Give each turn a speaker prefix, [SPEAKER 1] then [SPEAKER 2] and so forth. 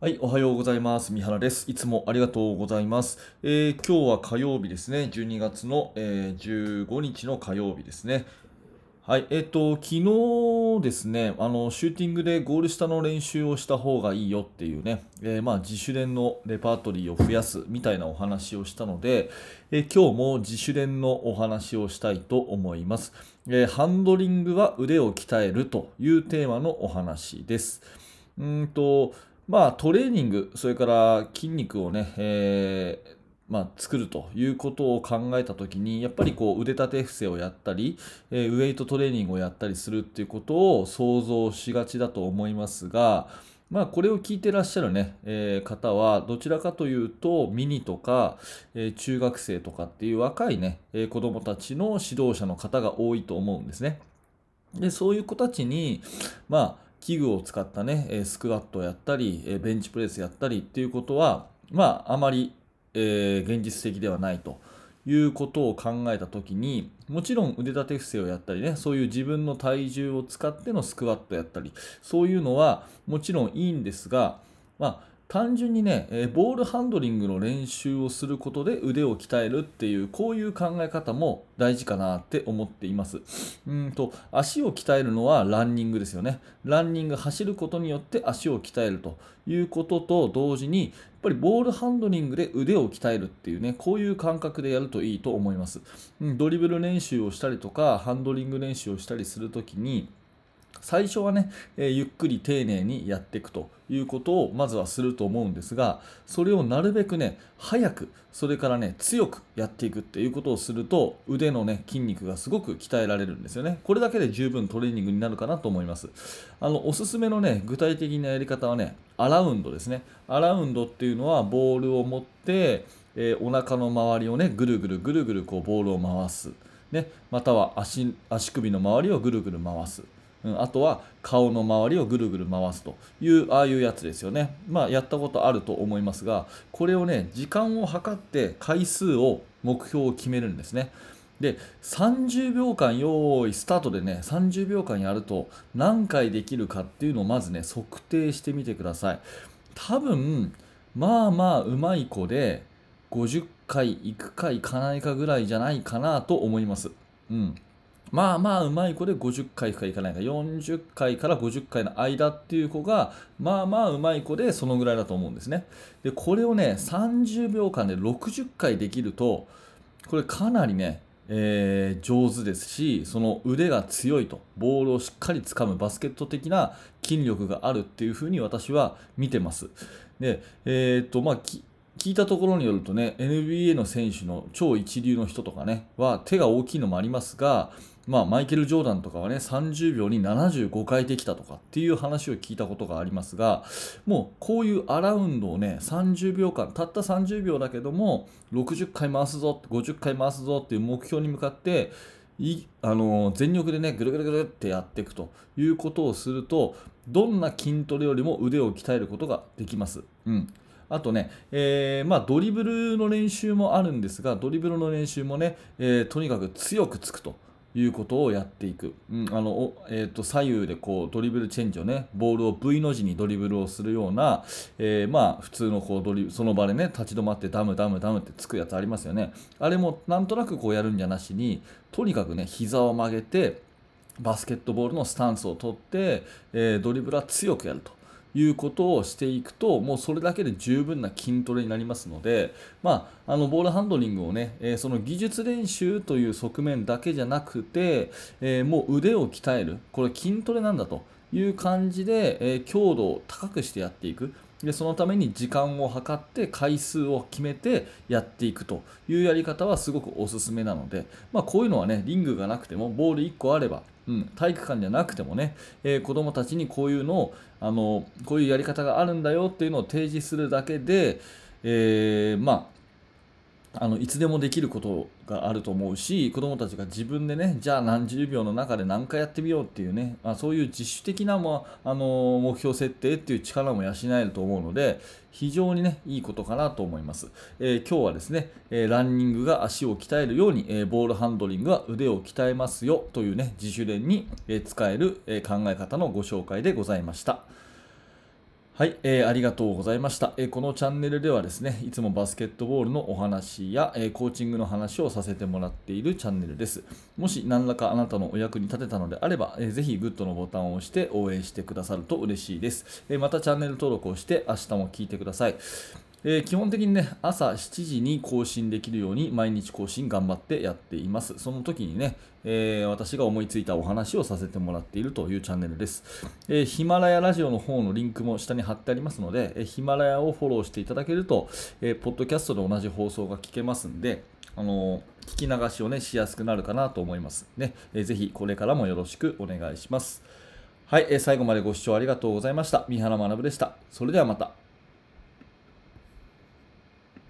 [SPEAKER 1] はい、おはようございます。三原です。いつもありがとうございます。えー今日は火曜日ですね。12月の、えー15日の火曜日ですね。はい、えっ、と、昨日ですね、あの、シューティングでゴール下の練習をした方がいいよっていうね、えまあ、自主練のレパートリーを増やすみたいなお話をしたので、え今日も自主練のお話をしたいと思います。えハンドリングは腕を鍛えるというテーマのお話です。うんと、まあ、トレーニング、それから筋肉をね、えーまあ、作るということを考えたときに、やっぱりこう腕立て伏せをやったり、えーウェイトトレーニングをやったりするっていうことを想像しがちだと思いますが、まあ、これを聞いてらっしゃるね、えー方は、どちらかというと、ミニとか、えー中学生とかっていう若いね、えー子供たちの指導者の方が多いと思うんですね。で、そういう子たちに、まあ、器具を使ったね、スクワットをやったり、ベンチプレスやったりっていうことは、まあ、あまり、えー現実的ではないということを考えたときに、もちろん腕立て伏せをやったりね、そういう自分の体重を使ってのスクワットやったり、そういうのはもちろんいいんですが、まあ、単純にね、えボールハンドリングの練習をすることで腕を鍛えるっていう、こういう考え方も大事かなって思っています。うんと足を鍛えるのはランニングですよね。ランニング走ることによって足を鍛えるということと同時にやっぱりボールハンドリングで腕を鍛えるっていうねこういう感覚でやるといいと思います。うんドリブル練習をしたりとかハンドリング練習をしたりするときに最初はね、えーゆっくり丁寧にやっていくということをまずはすると思うんですがそれをなるべくね早くそれからね強くやっていくっていうことをすると腕のね筋肉がすごく鍛えられるんですよね。これだけで十分トレーニングになるかなと思います。あのおすすめのね具体的なやり方はねアラウンドですね。アラウンドっていうのはボールを持って、えーお腹の周りをねぐるぐるぐるぐるこうボールを回す。ね、または足足首の周りをぐるぐる回す、うん、あとは顔の周りをぐるぐる回すというああいうやつですよねまあやったことあると思いますがこれをね時間を計って回数を目標を決めるんですねで30秒間用意スタートでね30秒間やると何回できるかっていうのをまずね測定してみてください多分まあまあうまい子で50回いくかいかないかぐらいじゃないかなと思います。うん。まあまあうまい子で50回くかいかないか40回から50回の間っていう子がまあまあうまい子でそのぐらいだと思うんですね。でこれをね30秒間で60回できるとこれかなりね、えー上手ですしその腕が強いとボールをしっかり掴むバスケット的な筋力があるっていうふうに私は見てます。でえーっとまあ聞いたところによるとね NBA の選手の超一流の人とかねは手が大きいのもありますが、まあ、マイケル・ジョーダンとかはね30秒に75回できたとかっていう話を聞いたことがありますがもうこういうアラウンドをね30秒間たった30秒だけども60回回すぞ50回回すぞっていう目標に向かっていあの全力でねぐるぐるぐるってやっていくということをするとどんな筋トレよりも腕を鍛えることができます。うんあとね、えーまあ、ドリブルの練習もあるんですが、ドリブルの練習もね、えーとにかく強くつくということをやっていく。うんあのえー、と左右でこうドリブルチェンジをね、ボールを V の字にドリブルをするような、えーまあ、普通のこうドリその場でね、立ち止まってダムダムダムってつくやつありますよね。あれもなんとなくこうやるんじゃなしに、とにかくね、膝を曲げて、バスケットボールのスタンスを取って、えードリブルは強くやると。いうことをしていくともうそれだけで十分な筋トレになりますので、まあ、あのボールハンドリングをね、えーその技術練習という側面だけじゃなくて、えーもう腕を鍛える。これ筋トレなんだという感じで、えー強度を高くしてやっていく。でそのために時間を計って回数を決めてやっていくというやり方はすごくおすすめなので、まあ、こういうのはねリングがなくてもボール1個あれば、うん、体育館じゃなくてもね、えー子どもたちにこういうのをあのこういうやり方があるんだよっていうのを提示するだけで、えーまああのいつでもできることがあると思うし子どもたちが自分でねじゃあ何十秒の中で何回やってみようっていうねあそういう自主的な、まあ、あの目標設定っていう力も養えると思うので非常にねいいことかなと思います、えー今日はですね、えーランニングが足を鍛えるように、えーボールハンドリングは腕を鍛えますよというね自主練に、え使える、え考え方のご紹介でございました。はい、えー、ありがとうございました、えー、このチャンネルではですね、いつもバスケットボールのお話や、えー、コーチングの話をさせてもらっているチャンネルです。もし何らかあなたのお役に立てたのであれば、えー、ぜひグッドのボタンを押して応援してくださると嬉しいです。えまたチャンネル登録をして明日も聞いてください。えー、基本的にね、朝7時に更新できるように毎日更新頑張ってやっています。その時にね、えー、私が思いついたお話をさせてもらっているというチャンネルです。えー、ヒマラヤラジオの方のリンクも下に貼ってありますので、えヒマラヤをフォローしていただけると、えポッドキャストで同じ放送が聞けますんで、あの聞き流しをね、しやすくなるかなと思いますね。えー、ぜひこれからもよろしくお願いします。はい、え最後までご視聴ありがとうございました。三原学でした。それではまた。